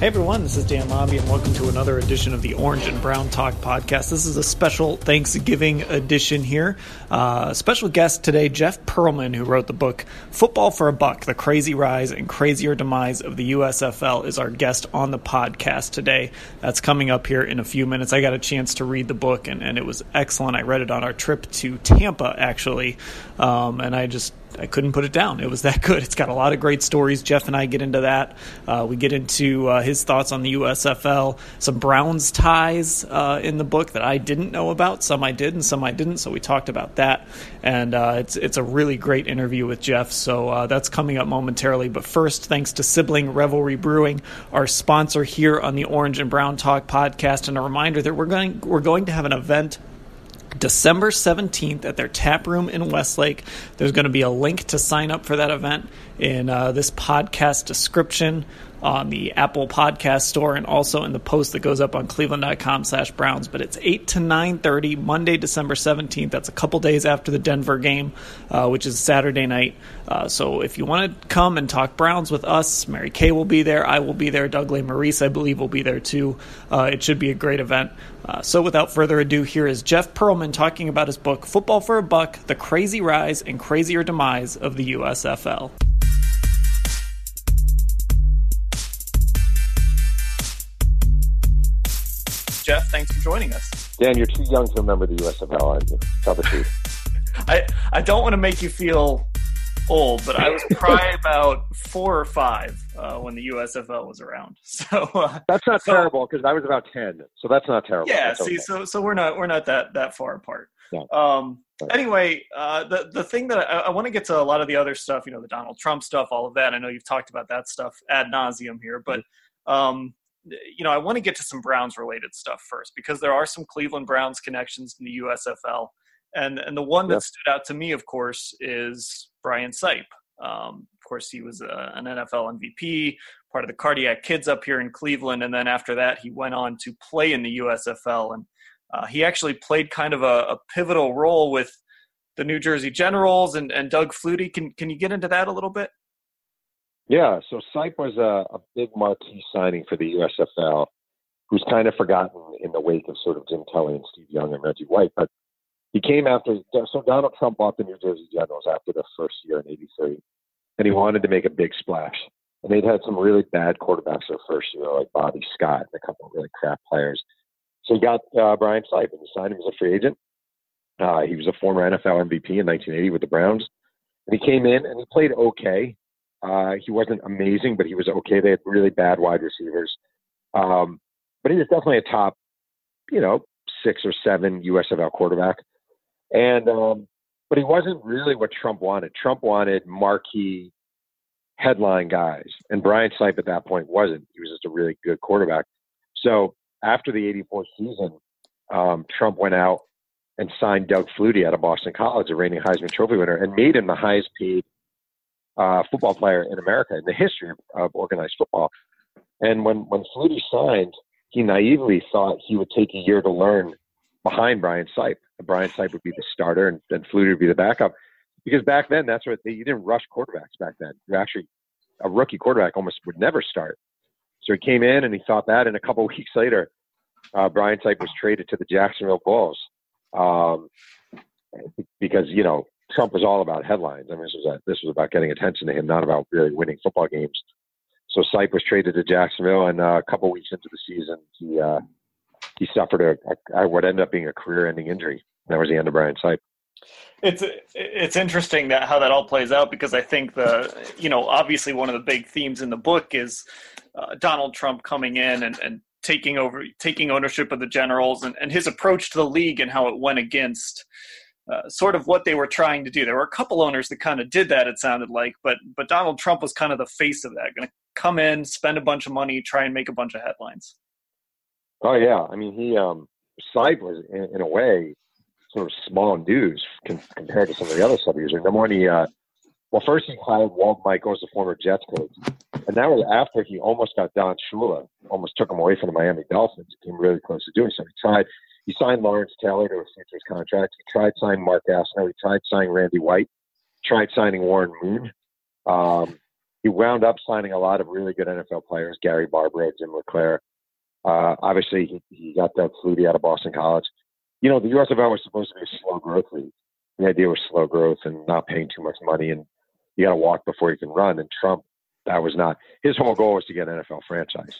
Hey everyone, this is Dan Labbe, and welcome to another edition of the Orange and Brown Talk podcast. This is a special Thanksgiving edition here. Uh, special guest today, Jeff Pearlman, who wrote the book Football for a Buck The Crazy Rise and Crazier Demise of the USFL, is our guest on the podcast today. That's coming up here in a few minutes. I got a chance to read the book, and, and it was excellent. I read it on our trip to Tampa, actually, um, and I just I couldn't put it down. It was that good. It's got a lot of great stories. Jeff and I get into that. Uh, we get into uh, his thoughts on the USFL, some Browns ties uh, in the book that I didn't know about. Some I did, and some I didn't. So we talked about that, and uh, it's it's a really great interview with Jeff. So uh, that's coming up momentarily. But first, thanks to Sibling Revelry Brewing, our sponsor here on the Orange and Brown Talk podcast, and a reminder that we're going we're going to have an event December 17th at their tap room in Westlake. There's going to be a link to sign up for that event in uh, this podcast description on the Apple Podcast Store and also in the post that goes up on cleveland.com slash Browns. But it's 8 to 9.30, Monday, December 17th. That's a couple days after the Denver game, uh, which is Saturday night. Uh, so if you want to come and talk Browns with us, Mary Kay will be there. I will be there. Doug Lesmerises, I believe, will be there too. Uh, it should be a great event. Uh, so without further ado, here is Jeff Pearlman talking about his book, Football for a Buck, The Crazy Rise and Crazier Demise of the USFL. Jeff, thanks for joining us. Dan, you're too young to remember the USFL, aren't you? Tell the truth. I, I don't want to make you feel old, but I was probably about four or five uh, when the USFL was around. So uh, that's not so, terrible because I was about ten, so that's not terrible. Yeah, that's see, okay. so so we're not we're not that that far apart. Yeah. Um, Right. Anyway, uh, the the thing that I, I want to get to a lot of the other stuff, you know, the Donald Trump stuff, all of that. I know you've talked about that stuff ad nauseum here, but Mm-hmm. um, you know, I want to get to some Browns related stuff first because there are some Cleveland Browns connections in the USFL, and and the one that Yeah. stood out to me, of course, is Brian Sipe. Um, of course, he was uh, an NFL MVP, part of the Cardiac Kids up here in Cleveland, and then after that, he went on to play in the USFL, and uh, he actually played kind of a, a pivotal role with the New Jersey Generals and, and Doug Flutie. Can can you get into that a little bit? Yeah, so Sipe was a, a big marquee signing for the USFL, who's kind of forgotten in the wake of sort of Jim Kelly and Steve Young and Reggie White. But he came after, so Donald Trump bought the New Jersey Generals after the first year in '83, and he wanted to make a big splash. And they'd had some really bad quarterbacks their first year, like Bobby Scott and a couple of really crap players. So he got uh, Brian Sipe and he signed him as a free agent. Uh, he was a former NFL MVP in 1980 with the Browns. And he came in and he played okay. Uh, he wasn't amazing, but he was okay. They had really bad wide receivers. Um, but he was definitely a top, you know, six or seven USFL quarterback. And, um, but he wasn't really what Trump wanted. Trump wanted marquee headline guys. And Brian Sipe at that point wasn't. He was just a really good quarterback. So after the 84 season, um, Trump went out and signed Doug Flutie out of Boston College, a reigning Heisman Trophy winner, and made him the highest paid uh, football player in America in the history of, organized football. And when when Flutie signed, he naively thought he would take a year to learn behind Brian Sipe. Brian Sipe would be the starter, and then Flutie would be the backup. Because back then, that's what they, you didn't rush quarterbacks back then. You actually a rookie quarterback almost would never start. So he came in and he thought that, and a couple weeks later, uh, Brian Sipe was traded to the Jacksonville Bulls um, because you know Trump was all about headlines. I mean, this was a, this was about getting attention to him, not about really winning football games. So Sipe was traded to Jacksonville, and uh, a couple weeks into the season, he uh, he suffered a, a what ended up being a career-ending injury. That was the end of Brian Sipe. It's it's interesting that how that all plays out because I think the you know obviously one of the big themes in the book is uh, Donald Trump coming in and, and taking over taking ownership of the Generals and, and his approach to the league and how it went against uh, sort of what they were trying to do. There were a couple owners that kind of did that. It sounded like, but but Donald Trump was kind of the face of that. Going to come in, spend a bunch of money, try and make a bunch of headlines. Oh yeah, I mean he um, Sipe was in, in, a way sort of small news compared to some of the other sub users. Number one, he uh, well first he hired Walt Michaels, the former Jets coach, and that was after he almost got Don Shula, almost took him away from the Miami Dolphins. He came really close to doing so. He tried he signed Lawrence Taylor to a futures contract. He tried signing Mark Gastineau. He tried signing Randy White. Tried signing Warren Moon. Um, he wound up signing a lot of really good NFL players: Gary Barbaro, Jim LeClair. Uh, obviously, he, he got Doug Flutie out of Boston College. You know, the USFL was supposed to be a slow growth league. The idea was slow growth and not paying too much money, and you got to walk before you can run. And Trump, that was not his whole goal was to get an NFL franchise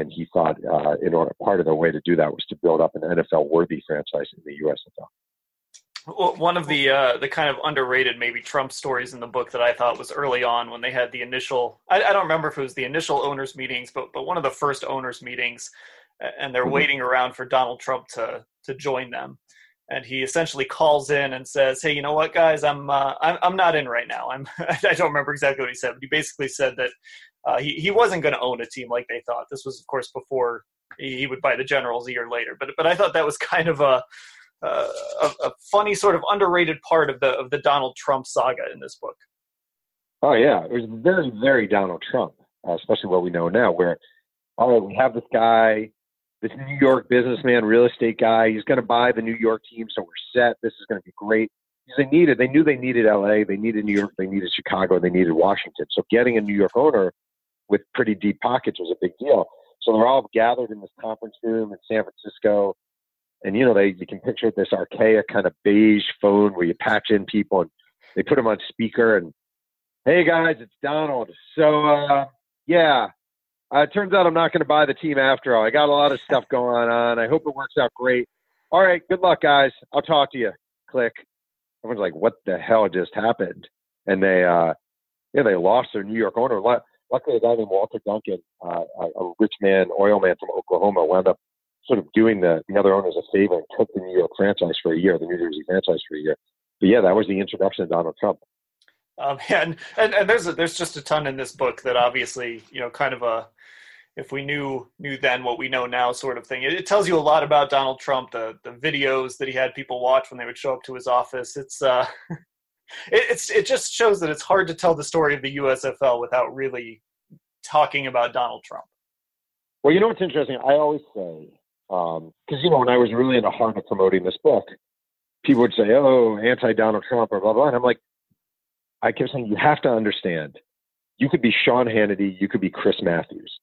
and he thought uh, in order part of the way to do that was to build up an NFL worthy franchise in the USFL. Well, one of the uh, the kind of underrated maybe Trump stories in the book that I thought was early on when they had the initial I, I don't remember if it was the initial owners meetings, but but one of the first owners meetings, and they're mm-hmm. waiting around for Donald Trump to to join them, and he essentially calls in and says, "Hey, you know what, guys? I'm uh, I'm I'm not in right now. I'm I don't remember exactly what he said, but he basically said that uh, he he wasn't going to own a team like they thought. This was, of course, before he would buy the Generals a year later. But but I thought that was kind of a uh, a, a, funny sort of underrated part of the of the Donald Trump saga in this book. Oh yeah, it was very very Donald Trump, uh, especially what we know now. Where all right, we have this guy, this New York businessman, real estate guy. He's going to buy the New York team, so we're set. This is going to be great they needed they knew they needed LA, they needed New York, they needed Chicago, they needed Washington. So getting a New York owner with pretty deep pockets was a big deal. So they're all gathered in this conference room in San Francisco. And you know, they you can picture this archaic kind of beige phone where you patch in people and they put them on speaker and hey guys, it's Donald. So uh yeah. Uh, it turns out I'm not going to buy the team after all. I got a lot of stuff going on. I hope it works out great. All right, good luck, guys. I'll talk to you. Click everyone's like, "What the hell just happened?" And they, uh, yeah, they lost their New York owner. Luckily, a guy named Walter Duncan, uh, a rich man, oil man from Oklahoma, wound up sort of doing the the other owners a favor and took the New York franchise for a year, the New Jersey franchise for a year. But yeah, that was the introduction of Donald Trump. Um, and, and and there's a, there's just a ton in this book that obviously you know kind of a if we knew knew then what we know now sort of thing it, it, tells you a lot about donald trump the the videos that he had people watch when they would show up to his office it's uh it, it's it just shows that it's hard to tell the story of the usfl without really talking about donald trump. Well you know what's interesting? I always say because um, you know when i was really in the heart of promoting this book people would say oh anti donald trump or blah blah and i'm like i kept saying you have to understand you could be sean hannity you could be chris matthews.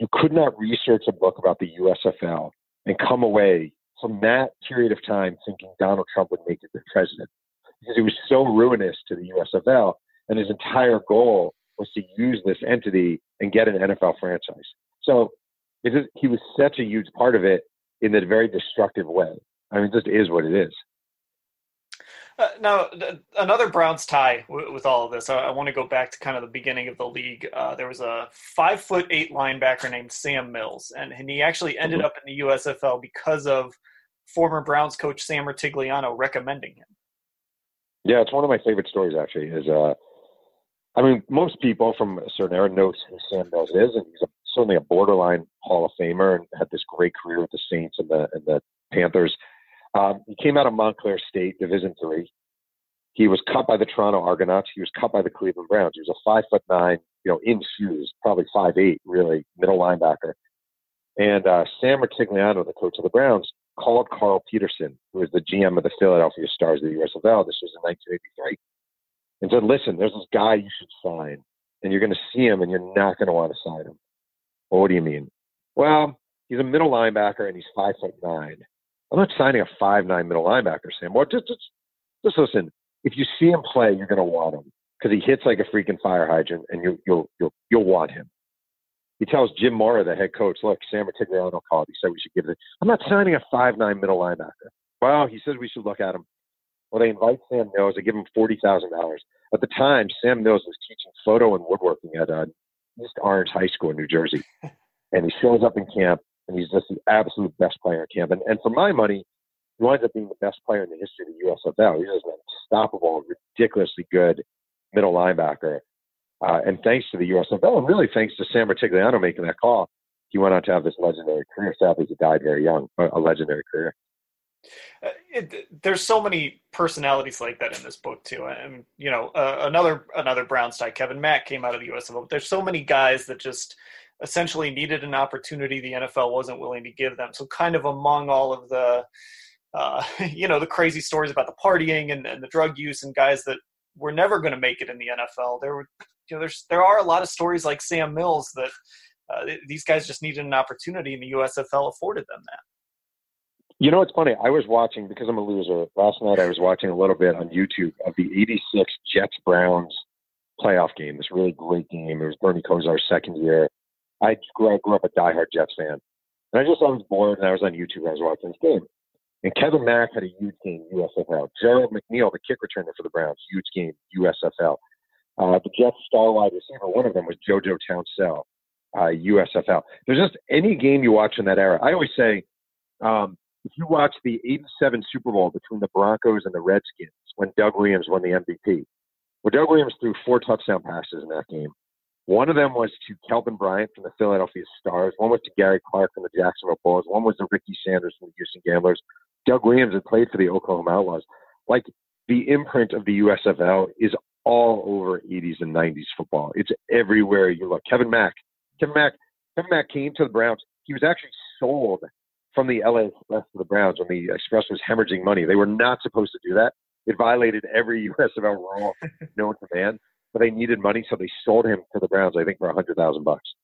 You could not research a book about the USFL and come away from that period of time thinking Donald Trump would make it the president because he was so ruinous to the USFL, and his entire goal was to use this entity and get an NFL franchise. So is, he was such a huge part of it in a very destructive way. I mean, it just is what it is. Uh, now, another Browns tie w- with all of this. I, I want to go back to kind of the beginning of the league. Uh, there was a five foot eight linebacker named Sam Mills, and, and he actually ended mm-hmm. up in the USFL because of former Browns coach Sam Rutigliano recommending him. Yeah, it's one of my favorite stories. Actually, is uh, I mean, most people from a certain era know who Sam Mills is, and he's a, certainly a borderline Hall of Famer, and had this great career with the Saints and the and the Panthers. Um, he came out of Montclair State, Division Three. He was cut by the Toronto Argonauts. He was cut by the Cleveland Browns. He was a five foot nine, you know, in shoes, probably five eight, really middle linebacker. And uh, Sam Rutigliano, the coach of the Browns, called Carl Peterson, who was the GM of the Philadelphia Stars of the USFL. This was in 1983, and said, "Listen, there's this guy you should sign, and you're going to see him, and you're not going to want to sign him." Well, what do you mean? Well, he's a middle linebacker, and he's five foot nine. I'm not signing a five nine middle linebacker, Sam. Well, just just just listen. If you see him play, you're going to want him because he hits like a freaking fire hydrant, and you, you'll you'll you'll want him. He tells Jim Mora, the head coach, "Look, Sam Rutigliano called. He said we should give it. I'm not signing a five nine middle linebacker. Well, he says we should look at him. Well, they invite Sam Mills. They give him forty thousand dollars. At the time, Sam Mills was teaching photo and woodworking at uh, East Orange High School in New Jersey, and he shows up in camp and he's just the absolute best player in camp. And, and for my money, He winds up being the best player in the history of the USFL. He's just an unstoppable, ridiculously good middle linebacker. Uh, and thanks to the USFL, and really thanks to Sam Rutigliano making that call, he went on to have this legendary career. Sadly, he died very young, a legendary career. Uh, it, there's so many personalities like that in this book too, and you know, uh, another another Brown side, Kevin Mack, came out of the USFL. There's so many guys that just essentially needed an opportunity the NFL wasn't willing to give them. So, kind of among all of the, uh, you know, the crazy stories about the partying and, and the drug use and guys that were never going to make it in the NFL, there were, you know, there's there are a lot of stories like Sam Mills that uh, these guys just needed an opportunity, and the USFL afforded them that. You know, it's funny. I was watching because I'm a loser. Last night, I was watching a little bit on YouTube of the '86 Jets Browns playoff game. This really great game. It was Bernie Kosar's second year. I grew, I grew up a diehard Jets fan, and I just I was bored, and I was on YouTube. And I was watching this game, and Kevin Mack had a huge game USFL. Gerald McNeil, the kick returner for the Browns, huge game USFL. Uh, the Jets star wide receiver, one of them was JoJo Townsell, uh, USFL. There's just any game you watch in that era. I always say, um, if you watch the '87 Super Bowl between the Broncos and the Redskins when Doug Williams won the MVP, well, Doug Williams threw four touchdown passes in that game. One of them was to Kelvin Bryant from the Philadelphia Stars. One was to Gary Clark from the Jacksonville Bulls. One was to Ricky Sanders from the Houston Gamblers. Doug Williams had played for the Oklahoma Outlaws. Like the imprint of the USFL is all over 80s and 90s football. It's everywhere you look. Kevin Mack, Kevin Mack, Kevin Mack came to the Browns. He was actually sold from the LA Express to the Browns when the Express was hemorrhaging money. They were not supposed to do that. It violated every USFL rule known to man but they needed money, so they sold him to the Browns. I think for a hundred thousand bucks.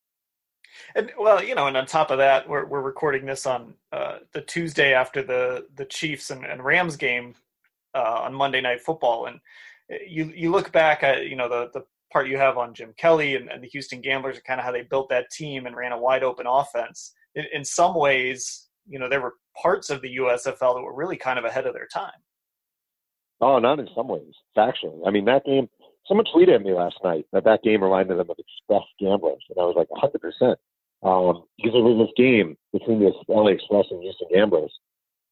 And well, you know, and on top of that, we're we're recording this on uh, the Tuesday after the the Chiefs and, and Rams game uh, on Monday Night Football, and uh, you you look back at you know the the part you have on Jim Kelly and, and the Houston Gamblers and kind of how they built that team and ran a wide open offense. In, in some ways, you know, there were parts of the USFL that were really kind of ahead of their time. Oh, not in some ways. Factually, I mean that game someone tweeted at me last night that that game reminded them of Express Gamblers, and I was like 100 percent because it was this game between the LA Express and Houston Gamblers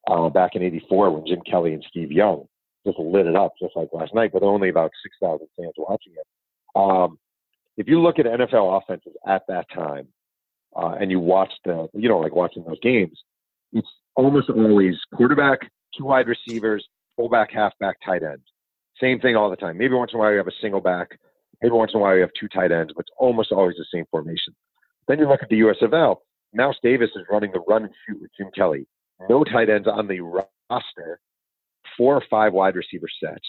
uh, back in '84 when Jim Kelly and Steve Young just lit it up just like last night, but only about 6,000 fans watching it. Um, if you look at NFL offenses at that time, uh, and you watch the, you know, like watching those games, it's almost always quarterback, two wide receivers, fullback, halfback, tight end. Same thing all the time. Maybe once in a while you have a single back. Maybe once in a while you have two tight ends, but it's almost always the same formation. Then you look at the USFL. Mouse Davis is running the run and shoot with Jim Kelly. No tight ends on the roster. Four or five wide receiver sets.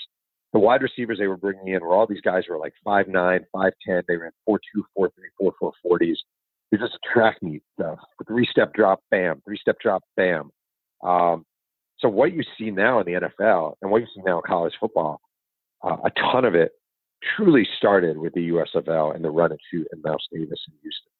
The wide receivers they were bringing in were all these guys who were like 5'9", 5'10". They ran 4'2", 4'3", 4'4", 40s. It's just a track meet stuff. Three step drop, bam. Three step drop, bam. Um, so what you see now in the NFL and what you see now in college football uh, a ton of it truly started with the USFL and the run and shoot and Mouse Davis in Houston.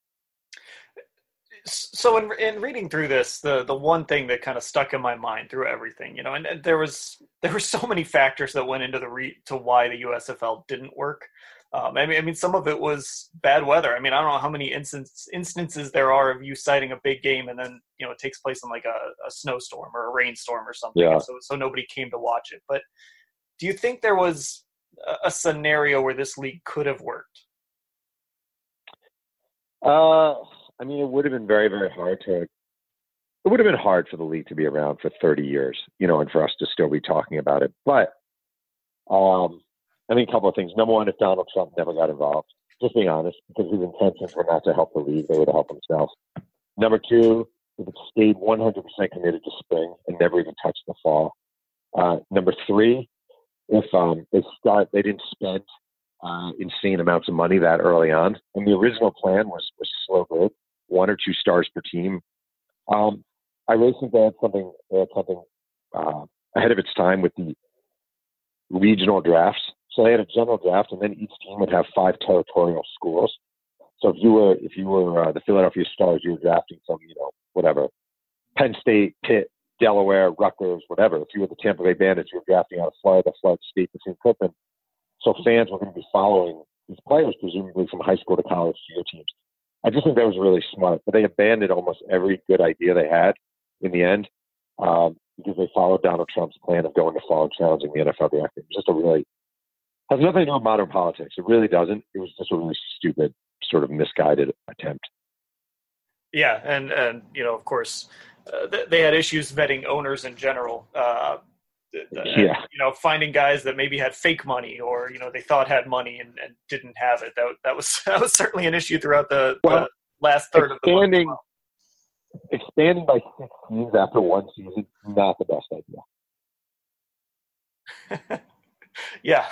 So in in reading through this, the the one thing that kind of stuck in my mind through everything, you know, and, and there was there were so many factors that went into the re, to why the USFL didn't work. Um, I mean, I mean, some of it was bad weather. I mean, I don't know how many instance, instances there are of you citing a big game and then you know it takes place in like a, a snowstorm or a rainstorm or something, yeah. so so nobody came to watch it. But do you think there was a scenario where this league could have worked? Uh, I mean, it would have been very, very hard to. It would have been hard for the league to be around for 30 years, you know, and for us to still be talking about it. But, um, I mean, a couple of things. Number one, if Donald Trump never got involved, just being honest, because his intentions were not to help the league, they were to help themselves. Number two, if it stayed 100% committed to spring and never even touched the fall. Uh, number three, if um, they start they didn't spend uh, insane amounts of money that early on. And the original plan was was slow growth, one or two stars per team. Um, I really think they had something they had something uh, ahead of its time with the regional drafts. So they had a general draft, and then each team would have five territorial schools. So if you were if you were uh, the Philadelphia Stars, you were drafting from you know whatever Penn State, Pitt, Delaware, Rutgers, whatever. If you were the Tampa Bay Bandits, you were drafting out of Florida, Florida State, between Pippen. So fans were going to be following these players, presumably from high school to college to your teams. I just think that was really smart. But they abandoned almost every good idea they had in the end. Um, because they followed Donald Trump's plan of going to fall and challenging the NFL director. It was just a really has nothing to do with modern politics. It really doesn't. It was just a really stupid, sort of misguided attempt. Yeah, and and you know, of course, uh, they had issues vetting owners in general. Uh, yeah. you know, finding guys that maybe had fake money or you know they thought had money and, and didn't have it. That that was that was certainly an issue throughout the, well, the last third of the expanding expanding by six teams after one season not the best idea. yeah,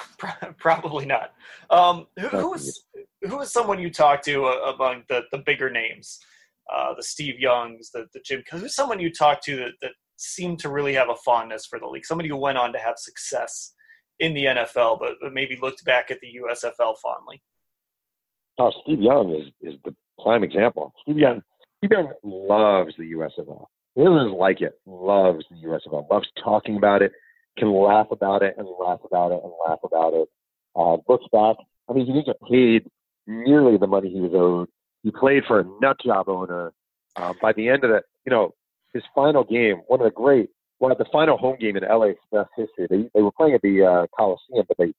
probably not. Um, who, who was who was someone you talked to uh, among the the bigger names? Uh, the Steve Youngs, the the Jim. Who's someone you talked to that, that seemed to really have a fondness for the league? Somebody who went on to have success in the NFL, but, but maybe looked back at the USFL fondly. Oh, Steve Young is is the prime example. Steve Young, Steve Young loves the USFL. He doesn't like it. Loves the USFL. Loves talking about it. Can laugh about it and laugh about it and laugh about it. Uh, looks back. I mean, he didn't get paid nearly the money he was owed. He played for a nut job owner. Um, by the end of it, you know, his final game, one of the great, of the final home game in LA Express history. They they were playing at the uh, Coliseum, but they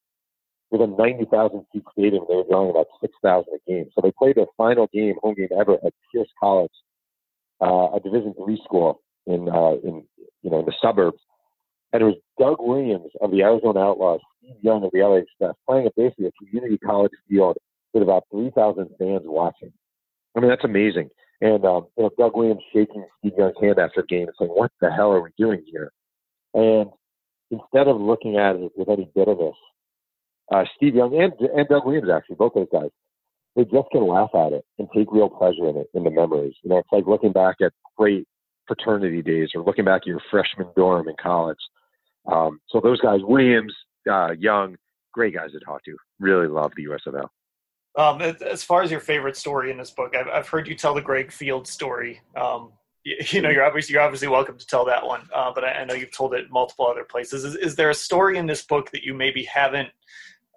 with a 90,000 seat stadium, they were drawing about 6,000 a game. So they played their final game, home game ever at Pierce College, uh, a Division three school in uh, in you know in the suburbs. And it was Doug Williams of the Arizona Outlaws, Steve Young of the LA Express, playing at basically a community college field with about 3,000 fans watching. I mean, that's amazing. And um, you know, Doug Williams shaking Steve Young's hand after the game and saying, "What the hell are we doing here?" And instead of looking at it with any bitterness, uh, Steve Young and, and Doug Williams, actually, both those guys, they just can laugh at it and take real pleasure in it, in the memories. You know, it's like looking back at great fraternity days or looking back at your freshman dorm in college. Um, so those guys, Williams, uh, Young, great guys to talk to. Really love the USFL. Um, as far as your favorite story in this book, I've, I've heard you tell the Greg Field story. Um, you, you, know, you're obviously you're obviously welcome to tell that one, uh, but I, I, know you've told it multiple other places. Is, is, there a story in this book that you maybe haven't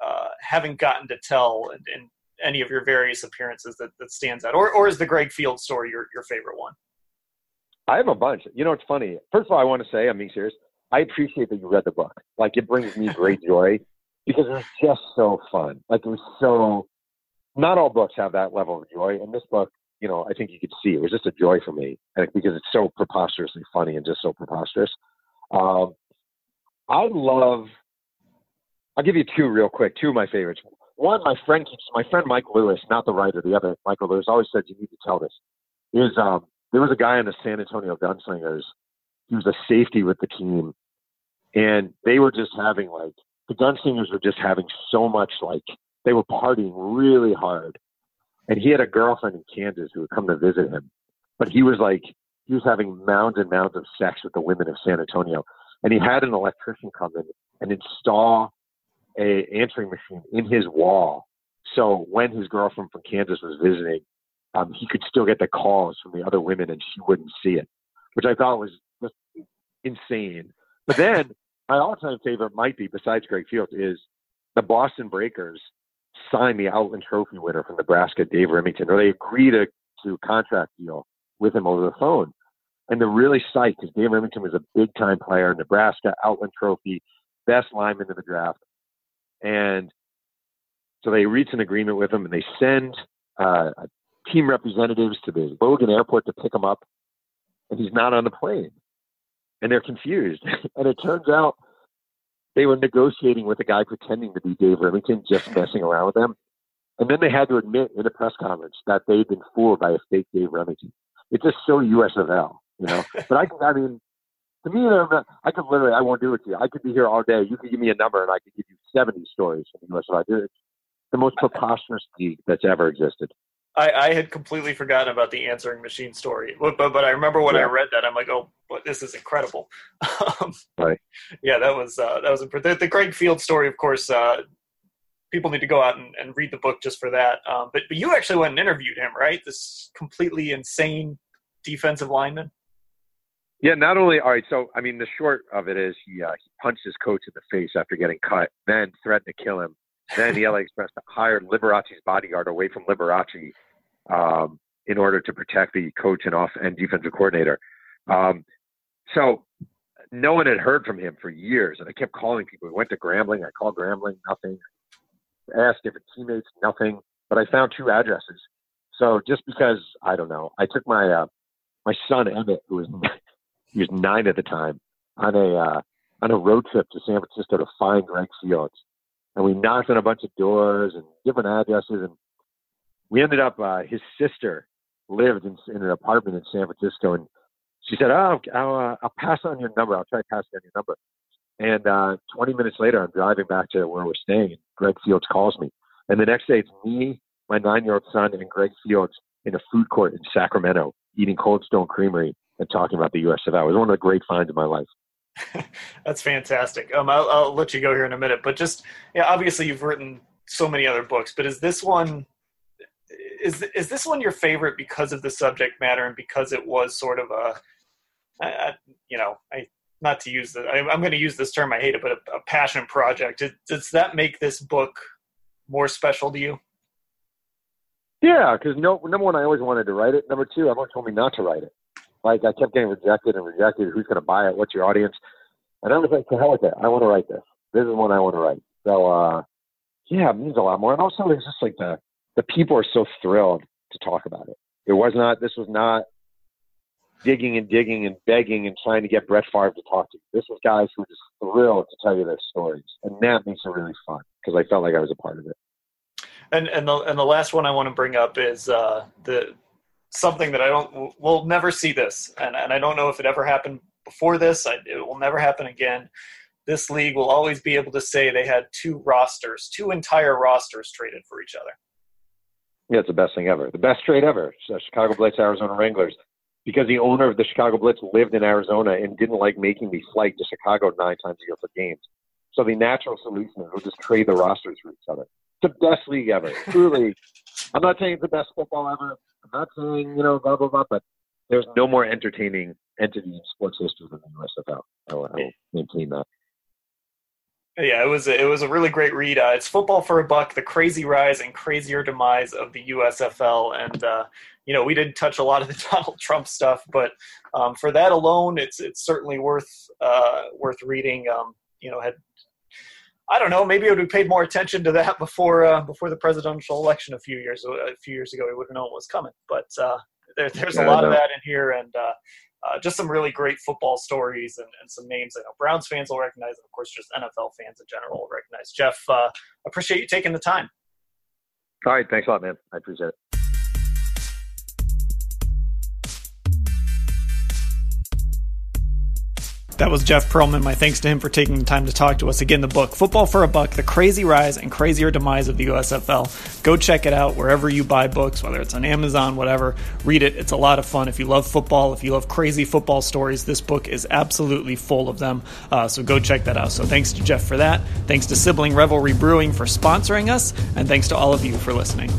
uh, haven't gotten to tell in, in, any of your various appearances that, that stands out, or or is the Greg Field story your your favorite one? I have a bunch. You know, it's funny. First of all, I want to say, I'm being serious. I appreciate that you read the book. Like, it brings me great joy because it was just so fun. Like, it was so. Not all books have that level of joy, and this book, you know, I think you could see it was just a joy for me, and because it's so preposterously funny and just so preposterous. Um, I love I'll give you two real quick, two of my favorites. One, my friend keeps my friend Mike Lewis, not the writer, the other Michael Lewis, always said you need to tell this. Is um there was a guy in the San Antonio Gunslingers. He was a safety with the team, and they were just having like the Gunslingers were just having so much like they were partying really hard, and he had a girlfriend in Kansas who would come to visit him, but he was like he was having mounds and mounds of sex with the women of San Antonio, and he had an electrician come in and install a answering machine in his wall. So when his girlfriend from Kansas was visiting, um, he could still get the calls from the other women and she wouldn't see it, which I thought was just insane. But then my all-time favorite might be, besides Greg Fields, is the Boston Breakers signed the Outland Trophy winner from Nebraska, Dave Rimington, or they agreed to, to a contract deal with him over the phone. And they're really psyched because Dave Rimington was a big-time player, Nebraska Outland Trophy, best lineman in the draft. And so they reach an agreement with him and they send uh, team representatives to the Logan airport to pick him up. And he's not on the plane. And they're confused. and it turns out they were negotiating with a guy pretending to be Dave Rimington, just messing around with them. And then they had to admit in a press conference that they'd been fooled by a fake Dave Rimington. It's just so USFL, you know. but I, I mean, to me, I could literally, I won't do it to you. I could be here all day. You could give me a number and I could give you 70 stories from the USFL. It's the most preposterous league that's ever existed. I, I, had completely forgotten about the answering machine story, but but, but I remember when yeah. I read that, I'm like, oh, but this is incredible. um, right. Yeah, that was uh, that was the, the Greg Field story. Of course, uh, people need to go out and, and, read the book just for that. Um, but but you actually went and interviewed him, right? This completely insane defensive lineman. Yeah, not only all right. So I mean, the short of it is he uh, he punched his coach in the face after getting cut, then threatened to kill him. Then the LA Express hired Liberace's bodyguard away from Liberace um, in order to protect the coach and off and defensive coordinator. Um, so no one had heard from him for years, and I kept calling people. We went to Grambling. I called Grambling, nothing. asked different teammates, nothing. But I found two addresses. So just because I don't know, I took my uh, my son Emmett, who was he was nine at the time, on a uh, on a road trip to San Francisco to find Greg Fields, and we knocked on a bunch of doors and different addresses, and we ended up. Uh, his sister lived in, in an apartment in San Francisco, and she said, "Oh, I'll, uh, I'll pass on your number. I'll try to pass on your number." And uh, 20 minutes later, I'm driving back to where we're staying, and Greg Fields calls me. And the next day, it's me, my nine-year-old son, and Greg Fields in a food court in Sacramento eating Cold Stone Creamery and talking about the U.S. USFL. It was one of the great finds of my life. That's fantastic. Um, I'll, I'll, let you go here in a minute, but just yeah, obviously you've written so many other books, but is this one is is this one your favorite because of the subject matter and because it was sort of a you know, I not to use the I, am going to use this term. I hate it, but a, a passion project. Does, does that make this book more special to you? Yeah, because no, number one, I always wanted to write it. Number two, everyone told me not to write it. Like I kept getting rejected and rejected. Who's going to buy it? What's your audience? And I was like, to hell with it. I want to write this. This is one I want to write. So, uh, yeah, it means a lot more. And also, it's just like the the people are so thrilled to talk about it. It was not. This was not digging and digging and begging and trying to get Brett Favre to talk to you. This was guys who were just thrilled to tell you their stories, and that makes it really fun because I felt like I was a part of it. And and the and the last one I want to bring up is uh, the something that I don't we'll never see this, and and I don't know if it ever happened before this. I, it will never happen again. This league will always be able to say they had two rosters, two entire rosters traded for each other. Yeah, it's the best thing ever. The best trade ever. Chicago Blitz, Arizona Wranglers because the owner of the Chicago Blitz lived in Arizona and didn't like making me flight to Chicago nine times a year for games. So the natural solution is we'll just trade the rosters for each other. It's the best league ever. Truly, I'm not saying it's the best football ever. I'm not saying, you know, blah, blah, blah, but there's no more entertaining entity in sports history than the USFL. I will, I will maintain that. Yeah, it was a, it was a really great read. Uh, it's football for a buck: the crazy rise and crazier demise of the USFL, and uh, you know we didn't touch a lot of the Donald Trump stuff, but um, for that alone, it's it's certainly worth uh, worth reading. Um, you know, had I don't know, maybe it would have paid more attention to that before uh, before the presidential election a few years a few years ago. We would have known what was coming, but uh, there, there's yeah, a lot of that in here, and uh, just some really great football stories and, and, some names I know Browns fans will recognize, and of course, just NFL fans in general will recognize. Jeff, uh, appreciate you taking the time. All right, thanks a lot, man. I appreciate it. That was Jeff Pearlman. My thanks to him for taking the time to talk to us. Again, the book, Football for a Buck The Crazy Rise and Crazier Demise of the USFL. Go check it out wherever you buy books, whether it's on Amazon, whatever. Read it. It's a lot of fun. If you love football, if you love crazy football stories, this book is absolutely full of them. Uh, so go check that out. So thanks to Jeff for that. Thanks to Sibling Revelry Brewing for sponsoring us. And thanks to all of you for listening.